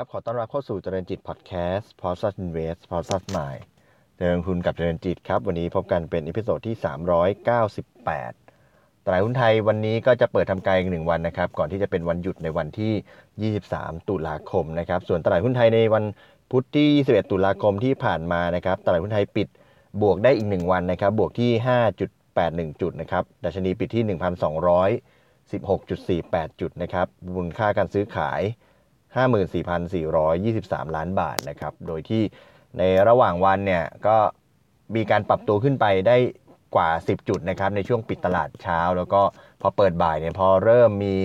ครับ ขอต้อนรับเข้าสู่เจริญจิตพอดแคสต์ p o s t Invest p o s t Mind เดินทุนกับเจริญจิตครับ วันนี้พบกันเป็น episode ที่ 398 ตลาดหุ้นไทยวันนี้ก็จะเปิดทำการอีกหนึ่งวันนะครับ ก่อนที่จะเป็นวันหยุดในวันที่ 23 ตุลาคมนะครับ ส่วนตลาดหุ้นไทยในวันพุธที่ 21 ตุลาคมที่ผ่านมานะครับ ตลาดหุ้นไทยปิดบวกได้อีก 1 วันนะครับ บวกที่ 5.81 จุดนะครับ ดัชนีปิดที่ 1,216.48 จุดนะครับมูลค่าการซื้อขาย 54,423 ล้านบาทนะครับ โดยที่ในระหว่างวันเนี่ยก็มีการปรับตัวขึ้นไปได้กว่า 10 จุดนะครับในช่วงปิดตลาดเช้า แล้วก็พอเปิดบ่ายเนี่ยพอเริ่มมี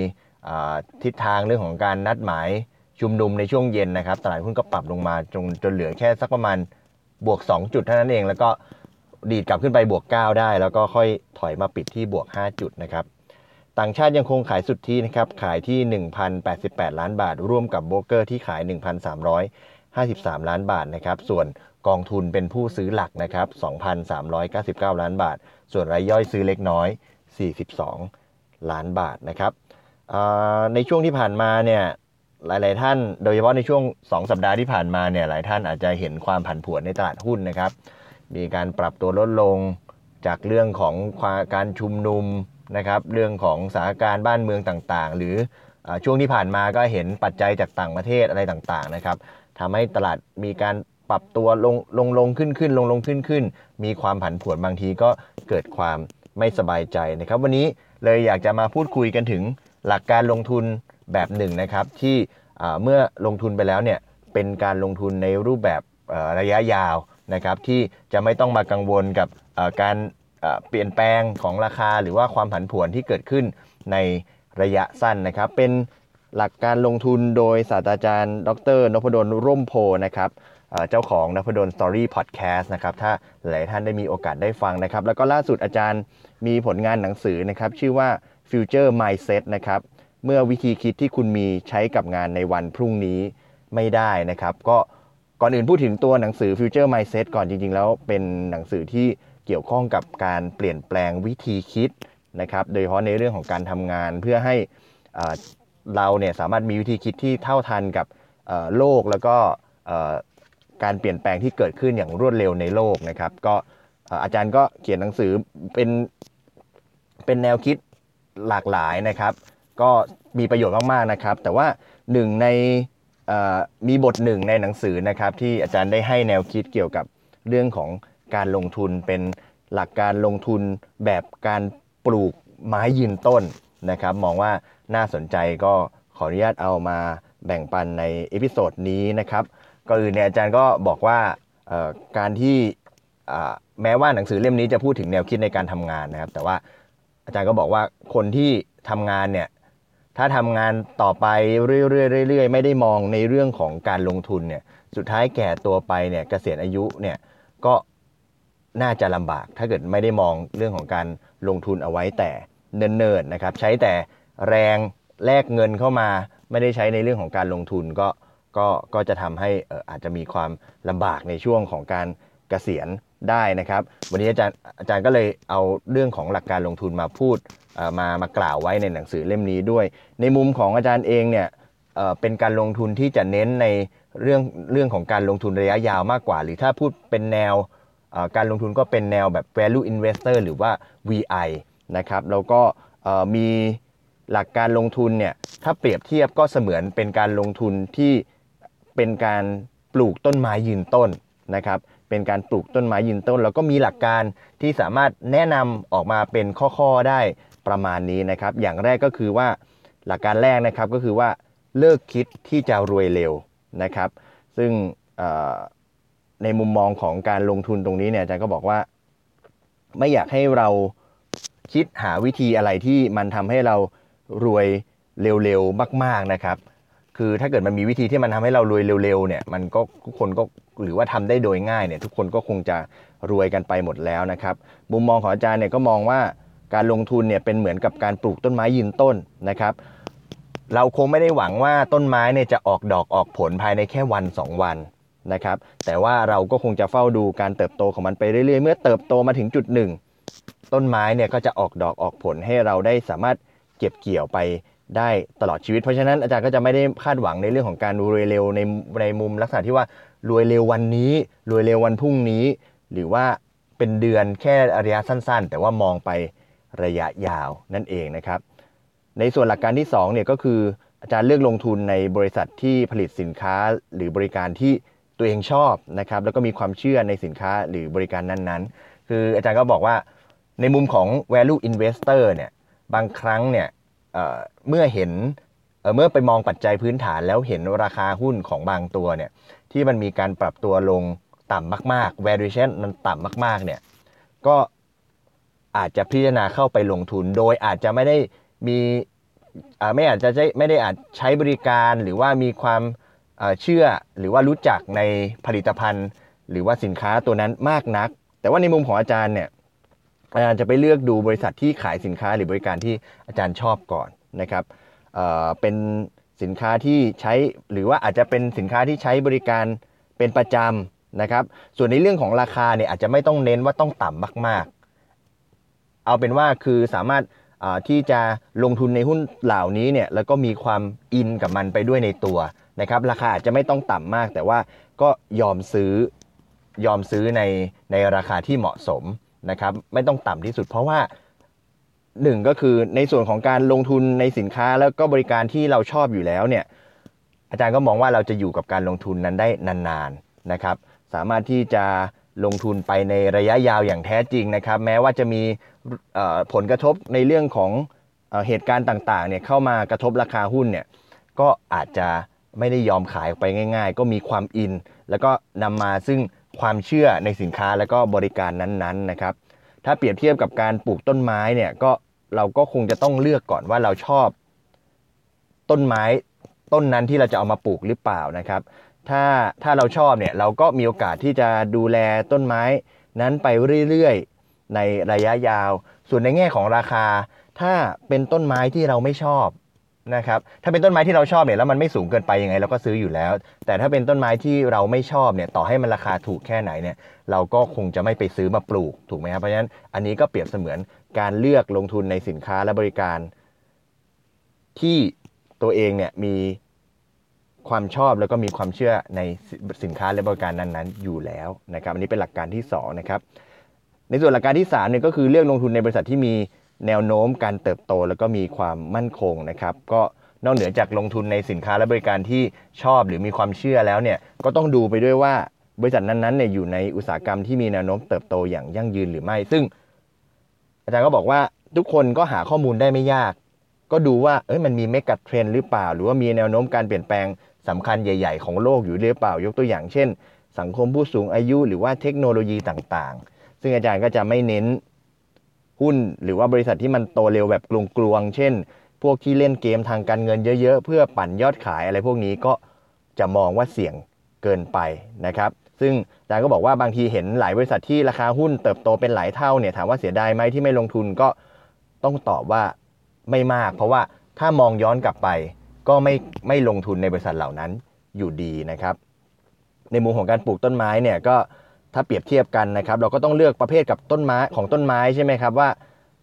ทิศทางเรื่องของการนัดหมายชุมนุมในช่วงเย็นนะครับตลาดหุ้นก็ปรับลงมาจนจนเหลือแค่สักประมาณบวก 2 จุดเท่านั้นเอง แล้วก็ดีดกลับขึ้นไปบวก 9 ได้ แล้วก็ค่อยถอยมาปิดที่บวก 5 จุดนะครับ ต่างชาติยังคงขายสุทธินะครับ ขายที่ 1,088 ล้านบาท ร่วมกับโบรกเกอร์ที่ขาย 1,353 ล้านบาทนะครับ ส่วนกองทุนเป็นผู้ซื้อหลักนะครับ 2,399 ล้านบาท ส่วนรายย่อยซื้อเล็กน้อย 42 ล้านบาทนะครับ ในช่วงที่ผ่านมาเนี่ยหลาย ๆ ท่านโดยเฉพาะในช่วง 2 สัปดาห์ที่ผ่านมาเนี่ยหลายท่านอาจจะเห็นความผันผวนในตลาดหุ้นนะครับ มีการปรับตัวลดลงจากเรื่องของการชุมนุม นะครับเรื่องของสถานการณ์บ้านเมืองต่างๆ หรือช่วงที่ผ่านมาก็เห็นปัจจัยจากต่างประเทศอะไรต่างๆนะครับทำให้ตลาดมีการปรับตัวลงลงลงขึ้นขึ้นลงลงขึ้นขึ้น มีความผันผวนบางทีก็เกิดความไม่สบายใจนะครับ วันนี้เลยอยากจะมาพูดคุยกันถึงหลักการลงทุนแบบหนึ่งนะครับ ที่เมื่อลงทุนไปแล้วเนี่ยเป็นการลงทุนในรูปแบบระยะยาวนะครับ ที่จะไม่ต้องมากังวลกับการ เปลี่ยนแปลงของราคาหรือว่าความผันผวนที่เกิดขึ้นในระยะสั้นนะครับ เป็นหลักการลงทุนโดยศาสตราจารย์ ดรนพดลร่มโพนะครับเจ้าของนพดลสตอรี่พอดแคสต์นะครับถ้าหลายท่านได้มีโอกาสได้ฟังนะครับ แล้วก็ล่าสุดอาจารย์มีผลงานหนังสือนะครับ ชื่อว่า Future Mindset นะครับ เมื่อวิธีคิดที่คุณมีใช้กับงานในวันพรุ่งนี้ไม่ได้นะครับ ก็ก่อนอื่นพูดถึงตัวหนังสือ Future Mindset ก่อนจริง ๆ แล้วเป็นหนังสือที่ เกี่ยวข้องกับการเปลี่ยนแปลงวิธีคิดนะครับ โดยเฉพาะในเรื่องของการทำงานเพื่อให้เราเนี่ยสามารถมีวิธีคิดที่เท่าทันกับโลกแล้วก็การเปลี่ยนแปลงที่เกิดขึ้นอย่างรวดเร็วในโลกนะครับ ก็อาจารย์ก็เขียนหนังสือเป็นเป็นแนวคิดหลากหลายนะครับ ก็มีประโยชน์มากๆนะครับ แต่ว่าหนึ่งในมีบทหนึ่งในหนังสือนะครับที่อาจารย์ได้ให้แนวคิดเกี่ยวกับเรื่องของ การลงทุนเป็นหลักการลงทุนแบบการปลูกไม้ยืนต้นนะครับ มองว่าน่าสนใจก็ขออนุญาตเอามาแบ่งปันใน episode นี้นะครับก็อื่นเนี่ยอาจารย์ก็บอกว่าการที่แม้ว่าหนังสือเล่มนี้จะพูดถึงแนวคิดในการทำงานนะครับ แต่ว่าอาจารย์ก็บอกว่าคนที่ทำงานเนี่ยถ้าทำงานต่อไปเรื่อยๆไม่ได้มองในเรื่องของการลงทุนเนี่ยสุดท้ายแก่ตัวไปเนี่ยเกษียณอายุเนี่ยก็ น่าจะลำบาก ถ้าเกิดไม่ได้มองเรื่องของการลงทุนเอาไว้แต่เนิ่นๆนะครับ ใช้แต่แรงแลกเงินเข้ามา ไม่ได้ใช้ในเรื่องของการลงทุนก็ก็ก็จะทำให้อาจจะมีความลำบากในช่วงของการเกษียณได้นะครับ วันนี้อาจารย์อาจารย์ก็เลยเอาเรื่องของหลักการลงทุนมาพูดมามากล่าวไว้ในหนังสือเล่มนี้ด้วย ในมุมของอาจารย์เองเนี่ยเป็นการลงทุนที่จะเน้นในเรื่องเรื่องของการลงทุนระยะยาวมากกว่า หรือถ้าพูดเป็นแนว การลงทุนก็เป็นแนวแบบ value investor หรือว่า VI นะครับแล้วก็มีหลักการลงทุนเนี่ยถ้าเปรียบเทียบก็เสมือนเป็นการลงทุนที่เป็นการปลูกต้นไม้ยืนต้นนะครับเป็นการปลูกต้นไม้ยืนต้น แล้วก็มีหลักการที่สามารถแนะนำออกมาเป็นข้อๆได้ประมาณนี้นะครับ อย่างแรกก็คือว่าหลักการแรกนะครับก็คือว่าเลิกคิดที่จะรวยเร็วนะครับ ซึ่ง ในมุมมองของการลงทุนตรงนี้เนี่ยอาจารย์ก็บอกว่า ไม่อยากให้เราคิดหาวิธีอะไรที่มันทำให้เรารวยเร็วๆมาก ๆนะครับ คือถ้าเกิดมันมีวิธีที่มันทำให้เรารวยเร็วๆเนี่ยมันก็ทุกคนก็หรือว่าทำได้โดยง่ายเนี่ยทุกคนก็คงจะรวยกันไปหมดแล้วนะครับมุมมองของอาจารย์เนี่ยก็มองว่าการลงทุนเนี่ยเป็นเหมือนกับการปลูกต้นไม้ยืนต้นนะครับ เราคงไม่ได้หวังว่าต้นไม้เนี่ยจะออกดอกออกผลภายในแค่วัน 2 วัน นะครับแต่ว่าเราก็คงจะเฝ้าดูการเติบโตของมันไปเรื่อยๆ เมื่อเติบโตมาถึงจุดหนึ่งต้นไม้เนี่ยก็จะออกดอกออกผลให้เราได้สามารถเก็บเกี่ยวไปได้ตลอดชีวิต เพราะฉะนั้นอาจารย์ก็จะไม่ได้คาดหวังในเรื่องของการรวยเร็วในในมุมลักษณะที่ว่ารวยเร็ววันนี้ รวยเร็ววันพรุ่งนี้ หรือว่าเป็นเดือนแค่ระยะสั้น ๆ แต่ว่ามองไประยะยาวนั่นเองนะครับ ในส่วนหลักการที่2เนี่ยก็คืออาจารย์เลือกลงทุนในบริษัทที่ผลิตสินค้าหรือบริการที่ ตัวเองชอบนะครับแล้วก็มีความเชื่อในสินค้าหรือบริการนั้นๆ คืออาจารย์ก็บอกว่าในมุมของ value investor เนี่ยบางครั้งเนี่ยเเมื่อเห็นเมื่อไปมองปัจจัยพื้นฐานแล้วเห็นราคาหุ้นของบางตัวเนี่ยที่มันมีการปรับตัวลงต่ำมากๆ valuation มันต่ำมากๆเนี่ยก็อาจจะพิจารณาเข้าไปลงทุน โดยอาจจะไม่ได้มีไม่อาจจะไม่ได้อาจใช้บริการหรือว่ามีความ เชื่อหรือว่ารู้จักในผลิตภัณฑ์ หรือว่าสินค้าตัวนั้นมากนัก แต่ว่าในมุมของอาจารย์เนี่ยอาจารย์จะไปเลือกดูบริษัทที่ขายสินค้าหรือบริการที่อาจารย์ชอบก่อนนะครับเเป็นสินค้าที่ใช้หรือว่าอาจจะเป็นสินค้าที่ใช้บริการเป็นประจำนะครับ ส่วนในเรื่องของราคาเนี่ยอาจจะไม่ต้องเน้นว่าต้องต่ำมาก ๆ เอาเป็นว่าคือสามารถ ที่จะลงทุนในหุ้นเหล่านี้เนี่ยแล้วก็มีความอินกับมันไปด้วยในตัวนะครับราคาอาจจะไม่ต้องต่ำมาก แต่ว่าก็ยอมซื้อยอมซื้อในในราคาที่เหมาะสมนะครับไม่ต้องต่ำที่สุด เพราะว่าหนึ่งก็คือในส่วนของการลงทุนในสินค้าแล้วก็บริการที่เราชอบอยู่แล้วเนี่ยอาจารย์ก็มองว่าเราจะอยู่กับการลงทุนนั้นได้นานๆนะครับ สามารถที่จะ ลงทุนไปในระยะยาวอย่างแท้จริงนะครับ แม้ว่าจะมีผลกระทบในเรื่องของเหตุการณ์ต่างๆเนี่ยเข้ามากระทบราคาหุ้นเนี่ยก็อาจจะไม่ได้ยอมขายไปง่าย ๆ ก็มีความอิน แล้วก็นำมาซึ่งความเชื่อในสินค้าแล้วก็บริการนั้นๆนะครับ ถ้าเปรียบเทียบกับการปลูกต้นไม้เนี่ยก็เราก็คงจะต้องเลือกก่อนว่าเราชอบ ต้นไม้ต้นนั้นที่เราจะเอามาปลูกหรือเปล่านะครับ ถ้าถ้าเราชอบเนี่ยเราก็มีโอกาสที่จะดูแลต้นไม้ นั้นไปเรื่อยๆในระยะยาว ส่วนในแง่ของราคา ถ้าเป็นต้นไม้ที่เราไม่ชอบนะครับถ้าเป็นต้นไม้ที่เราชอบเนี่ยแล้วมันไม่สูงเกินไปยังไงเราก็ซื้ออยู่แล้ว แต่ถ้าเป็นต้นไม้ที่เราไม่ชอบเนี่ยต่อให้มันราคาถูกแค่ไหนเนี่ยเราก็คงจะไม่ไปซื้อมาปลูกถูกไหมครับเพราะฉะนั้นอันนี้ก็เปรียบเสมือนการเลือกลงทุนในสินค้าและบริการ ที่ตัวเองเนี่ยมี ความชอบแล้วก็มีความเชื่อในสินค้าและบริการนั้นๆ อยู่แล้วนะครับอันนี้เป็นหลักการที่2นะครับในส่วนหลักการที่3เนี่ยก็คือเลือกลงทุนในบริษัทที่มีแนวโน้มการเติบโต แล้วก็มีความมั่นคงนะครับก็นอกเหนือจากลงทุนในสินค้าและบริการที่ชอบหรือมีความเชื่อแล้วเนี่ยก็ต้องดูไปด้วยว่าบริษัทนั้นๆเนี่ยอยู่ในอุตสาหกรรมที่มีแนวโน้มเติบโตอย่างยั่งยืนหรือไม่ ซึ่ง อาจารย์ก็บอกว่าทุกคนก็หาข้อมูลได้ไม่ยาก ก็ดูว่าเอ้ยมันมีเมกะเทรนหรือเปล่า หรือว่ามีแนวโน้มการเปลี่ยนแปลง สำคัญใหญ่ ๆ ของโลกอยู่หรือเปล่า ยกตัวอย่างเช่น สังคมผู้สูงอายุหรือว่าเทคโนโลยีต่างๆ ซึ่งอาจารย์ก็จะไม่เน้นหุ้นหรือว่าบริษัทที่มันโตเร็วแบบกลวงๆ เช่น พวกที่เล่นเกมทางการเงินเยอะๆ เพื่อปั่นยอดขายอะไรพวกนี้ก็จะมองว่าเสี่ยงเกินไปนะครับ ซึ่งอาจารย์ก็บอกว่าบางทีเห็นหลายบริษัทที่ราคาหุ้นเติบโตเป็นหลายเท่าเนี่ยถามว่าเสียดายไหมที่ไม่ลงทุนก็ต้องตอบว่าไม่มาก เพราะว่าถ้ามองย้อนกลับไป ก็ไม่ไม่ลงทุนในบริษัทเหล่านั้นอยู่ดีนะครับ ในมุมของการปลูกต้นไม้เนี่ยก็ถ้าเปรียบเทียบกันนะครับ เราก็ต้องเลือกประเภทกับต้นไม้ของต้นไม้ใช่ไหมครับว่า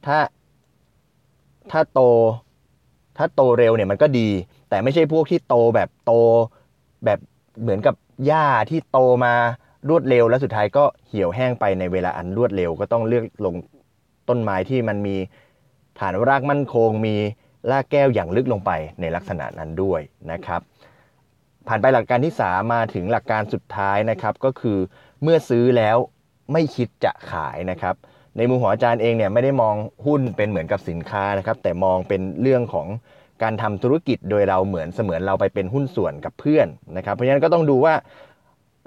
ถ้าถ้าโตถ้าโตเร็วเนี่ยมันก็ดี แต่ไม่ใช่พวกที่โตแบบโตแบบเหมือนกับหญ้าที่โตมารวดเร็ว แล้วสุดท้ายก็เหี่ยวแห้งไปในเวลาอันรวดเร็ว ก็ต้องเลือกลงต้นไม้ที่มันมีฐานรากมั่นคงมี รากแก้วอย่างลึกลงไปในลักษณะนั้นด้วยนะครับ ผ่านไปหลักการที่ 3 มาถึงหลักการสุดท้ายนะครับก็คือเมื่อซื้อแล้วไม่คิดจะขายนะครับ ในมุมของอาจารย์เองเนี่ยไม่ได้มองหุ้นเป็นเหมือนกับสินค้านะครับ แต่มองเป็นเรื่องของการทำธุรกิจโดยเราเหมือนเสมือนเราไปเป็นหุ้นส่วนกับเพื่อนนะครับ เพราะฉะนั้นก็ต้องดูว่า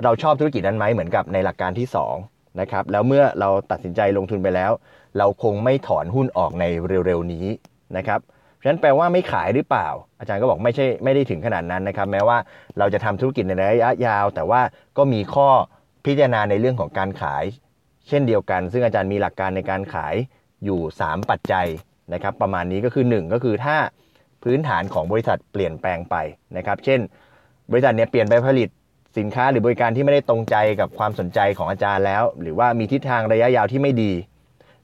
เราชอบธุรกิจนั้นไหมเหมือนกับในหลักการที่2นะครับแล้วเมื่อเราตัดสินใจลงทุนไปแล้ว เราคงไม่ถอนหุ้นออกในเร็วๆนี้นะครับ ฉะนั้นแปลว่าไม่ขายหรือเปล่า อาจารย์ก็บอกไม่ใช่ไม่ได้ถึงขนาดนั้นนะครับ แม้ว่าเราจะทำธุรกิจในระยะยาว แต่ว่าก็มีข้อพิจารณาในเรื่องของการขาย เช่นเดียวกัน ซึ่งอาจารย์มีหลักการในการขายอยู่ 3 ปัจจัยนะครับ ประมาณนี้ก็คือ 1 ก็คือถ้าพื้นฐานของบริษัทเปลี่ยนแปลงไปนะครับ เช่น บริษัทเนี่ยเปลี่ยนไปผลิตสินค้าหรือบริการที่ไม่ได้ตรงใจกับความสนใจของอาจารย์แล้ว หรือว่ามีทิศทางระยะยาวที่ไม่ดี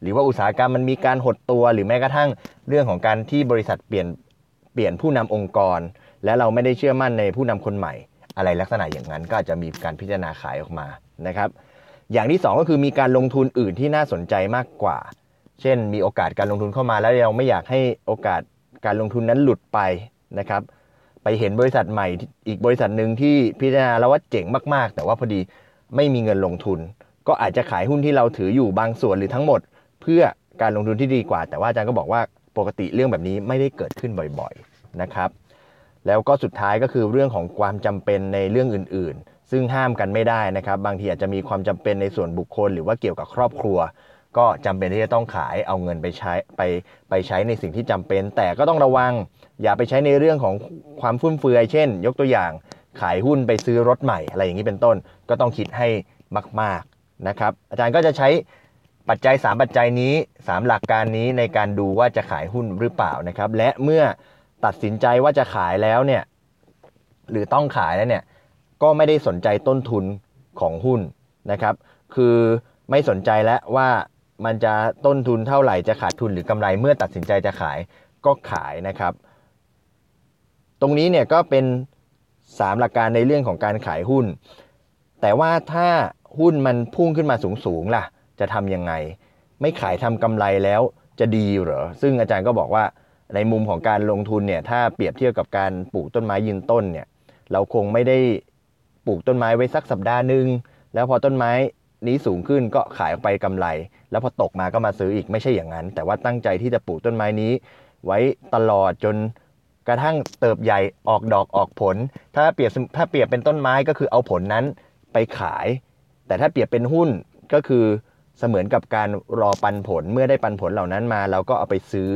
หรือว่าอุตสาหกรรมมันมีการหดตัว หรือแม้กระทั่งเรื่องของการที่บริษัทเปลี่ยนเปลี่ยนผู้นำองค์กร และเราไม่ได้เชื่อมั่นในผู้นำคนใหม่ อะไรลักษณะอย่างนั้นก็อาจจะมีการพิจารณาขายออกมานะครับ อย่างที่ 2 ก็คือมีการลงทุนอื่นที่น่าสนใจมากกว่า เช่น มีโอกาสการลงทุนเข้ามาแล้วเราไม่อยากให้โอกาสการลงทุนนั้นหลุดไปนะครับไปเห็นบริษัทใหม่อีกบริษัทหนึ่งที่พิจารณาแล้วว่าเจ๋งมาก ๆ แต่ว่าพอดีไม่มีเงินลงทุน ก็อาจจะขายหุ้นที่เราถืออยู่บางส่วนหรือทั้งหมด เพื่อการลงทุนที่ดีกว่า แต่ว่าอาจารย์ก็บอกว่าปกติเรื่องแบบนี้ไม่ได้เกิดขึ้นบ่อยๆนะครับ แล้วก็สุดท้ายก็คือเรื่องของความจำเป็นในเรื่องอื่นๆ ซึ่งห้ามกันไม่ได้นะครับ บางทีอาจจะมีความจำเป็นในส่วนบุคคล หรือว่าเกี่ยวกับครอบครัว ก็จำเป็นที่จะต้องขายเอาเงินไปใช้ไปไปใช้ในสิ่งที่จำเป็น แต่ก็ต้องระวังอย่าไปใช้ในเรื่องของความฟุ่มเฟือย เช่น ยกตัวอย่างขายหุ้นไปซื้อรถใหม่อะไรอย่างนี้เป็นต้น ก็ต้องคิดให้มาก ๆนะครับ อาจารย์ก็จะใช้ ปัจจัย 3 ปัจจัยนี้ 3 หลักการนี้ในการดูว่าจะขายหุ้นหรือเปล่านะครับ และเมื่อตัดสินใจว่าจะขายแล้วเนี่ยหรือต้องขายแล้วเนี่ยก็ไม่ได้สนใจต้นทุนของหุ้นนะครับ คือไม่สนใจแล้วว่ามันจะต้นทุนเท่าไหร่จะขาดทุนหรือกำไรเมื่อตัดสินใจจะขายก็ขายนะครับ ตรงนี้เนี่ยก็เป็น 3 หลักการในเรื่องของการขายหุ้น แต่ว่าถ้าหุ้นมันพุ่งขึ้นมาสูงๆล่ะ จะทำยังไง ไม่ขายทำกำไรแล้วจะดีเหรอ ซึ่งอาจารย์ก็บอกว่าในมุมของการลงทุนเนี่ยถ้าเปรียบเทียบกับการปลูกต้นไม้ยืนต้นเนี่ยเราคงไม่ได้ปลูกต้นไม้ไว้สักสัปดาห์หนึ่งแล้วพอต้นไม้นี้สูงขึ้นก็ขายออกไปกำไร แล้วพอตกมาก็มาซื้ออีกไม่ใช่อย่างนั้น แต่ว่าตั้งใจที่จะปลูกต้นไม้นี้ ไว้ตลอดจนกระทั่งเติบใหญ่ออกดอกออกผล ถ้าเปรียบถ้าเปรียบเป็นต้นไม้ก็คือเอาผลนั้นไปขาย แต่ถ้าเปรียบเป็นหุ้นก็คือ เสมือนกับการรอปันผลเมื่อได้ปันผลเหล่านั้นมา เราก็เอาไปซื้อ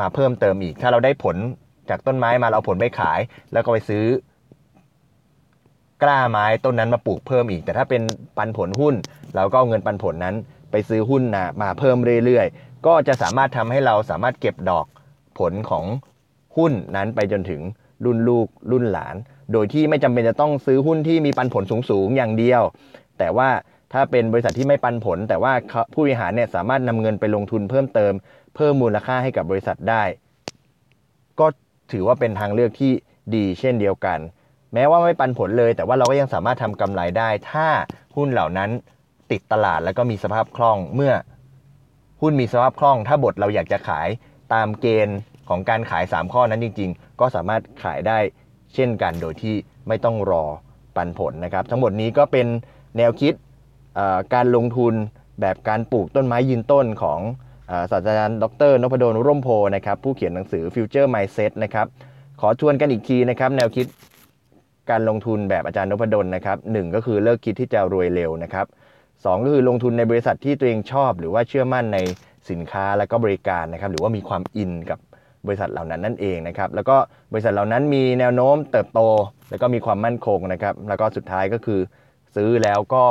มาเพิ่มเติมอีก ถ้าเราได้ผลจากต้นไม้มาเราเอาผลไปขาย แล้วก็ไปซื้อกล้าไม้ต้นนั้นมาปลูกเพิ่มอีก แต่ถ้าเป็นปันผลหุ้น เราก็เอาเงินปันผลนั้น ไปซื้อหุ้นนะมาเพิ่มเรื่อยๆ ก็จะสามารถทำให้เราสามารถเก็บดอกผลของหุ้นนั้นไปจนถึงรุ่นลูกรุ่นหลาน โดยที่ไม่จำเป็นจะต้องซื้อหุ้นที่มีปันผลสูงๆอย่างเดียว แต่ว่า ถ้าเป็นบริษัทที่ไม่ปันผล แต่ว่าผู้บริหารเนี่ยสามารถนำเงินไปลงทุนเพิ่มเติม เพิ่มมูลค่าให้กับบริษัทได้ ก็ถือว่าเป็นทางเลือกที่ดีเช่นเดียวกัน แม้ว่าไม่ปันผลเลย แต่ว่าเราก็ยังสามารถทำกำไรได้ ถ้าหุ้นเหล่านั้นติดตลาดแล้วก็มีสภาพคล่องเมื่อหุ้นมีสภาพคล่อง ถ้าบทเราอยากจะขายตามเกณฑ์ของการขาย 3 ข้อนั้นจริง ๆ ก็สามารถขายได้เช่นกันโดยที่ไม่ต้องรอปันผลนะครับ ทั้งหมดนี้ก็เป็นแนวคิด การลงทุนแบบการปลูกต้นไม้ยืนต้นของศาสตราจารย์ดรนพดลร่มโพนะครับผู้เขียนหนังสือ Future Mindset นะครับขอทวนกันอีกทีนะครับแนวคิดการลงทุนแบบอาจารย์นพดลนะครับหก็คือเลิกคิดที่จะรวยเร็วนะครับสก็คือลงทุนในบริษัทที่ตัวเองชอบ หรือว่าเชื่อมั่นในสินค้าและก็บริการนะครับหรือว่ามีความอินกับบริษัทเหล่านั้นนั่นเองนะครับแล้วก็บริษัทเหล่านั้นมีแนวโน้มเติบโต แล้วก็มีความมั่นคงนะครับแล้วก็สุดท้ายก็คือซื้อแล้วก็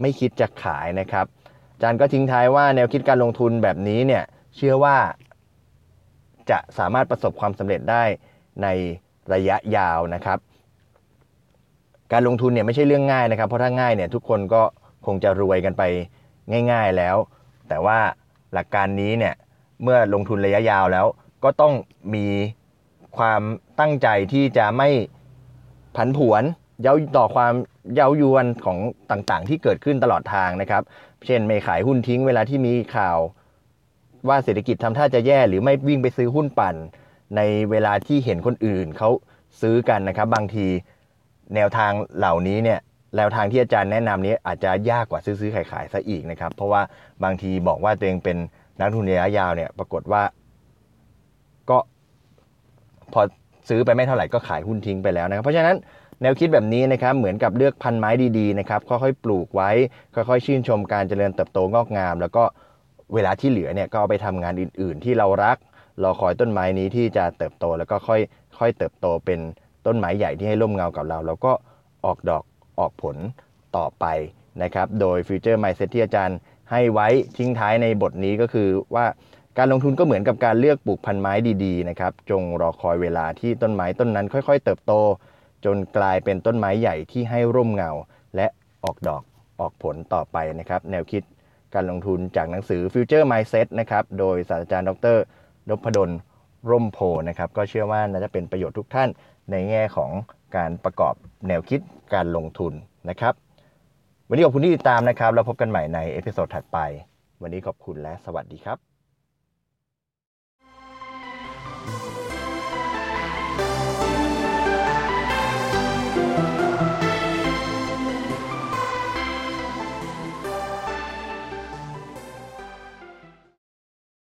ไม่คิดจะขายนะครับอาจารย์ก็ทิ้งท้ายว่าแนวคิดการลงทุนแบบนี้เนี่ยเชื่อว่าจะสามารถประสบความสำเร็จได้ในระยะยาวนะครับ การลงทุนเนี่ยไม่ใช่เรื่องง่ายนะครับ เพราะถ้าง่ายเนี่ยทุกคนก็คงจะรวยกันไปง่าย ๆแล้ว แต่ว่าหลักการนี้เนี่ยเมื่อลงทุนระยะยาวแล้ว ก็ต้องมีความตั้งใจที่จะไม่ผันผวน เย้าต่อความเย้ายวนของต่างๆ ที่เกิดขึ้นตลอดทางนะครับ เช่นไม่ขายหุ้นทิ้งเวลาที่มีข่าวว่าเศรษฐกิจทำท่าจะแย่หรือไม่วิ่งไปซื้อหุ้นปั่น ในเวลาที่เห็นคนอื่นเขาซื้อกันนะครับ บางทีแนวทางเหล่านี้เนี่ยแนวทางที่อาจารย์แนะนำนี้อาจจะยากกว่าซื้อซื้อขายขายซะอีกนะครับ เพราะว่าบางทีบอกว่าตัวเองเป็นนักทุนระยะยาวเนี่ยปรากฏว่า ก็พอซื้อไปไม่เท่าไหร่ก็ขายหุ้นทิ้งไปแล้วนะครับ เพราะฉะนั้น แนวคิดแบบนี้นะครับเหมือนกับเลือกพันไม้ดีๆนะครับค่อยๆปลูกไว้ ค่อยๆ ชื่นชมการเจริญเติบโตงอกงาม แล้วก็เวลาที่เหลือเนี่ยก็เอาไปทำงานอื่น ๆ ที่เรารักรอคอยต้นไม้นี้ที่จะเติบโตแล้วก็ค่อยค่อยเติบโตเป็นต้นไม้ใหญ่ที่ให้ร่มเงากับเรา แล้วก็ออกดอกออกผลต่อไปนะครับโดยฟิวเจอร์ไมซ์เซตที่อาจารย์ให้ไว้ทิ้งท้ายในบทนี้ก็คือว่าการลงทุนก็เหมือนกับการเลือกปลูกพันไม้ดีๆนะครับจงรอคอยเวลาที่ต้นไม้ต้นนั้น ค่อย ๆ เติบโต จนกลายเป็นต้นไม้ใหญ่ที่ให้ร่มเงา และออกดอกออกผลต่อไปนะครับ แนวคิดการลงทุนจากหนังสือ Future Mindset นะครับ โดยศาสตราจารย์ดรนพดลร่มโพนะครับ ก็เชื่อว่าน่าจะเป็นประโยชน์ทุกท่านในแง่ของการประกอบแนวคิดการลงทุนนะครับ วันนี้ขอบคุณที่ติดตามนะครับ แล้วพบกันใหม่ใน episode ถัดไป วันนี้ขอบคุณและสวัสดีครับ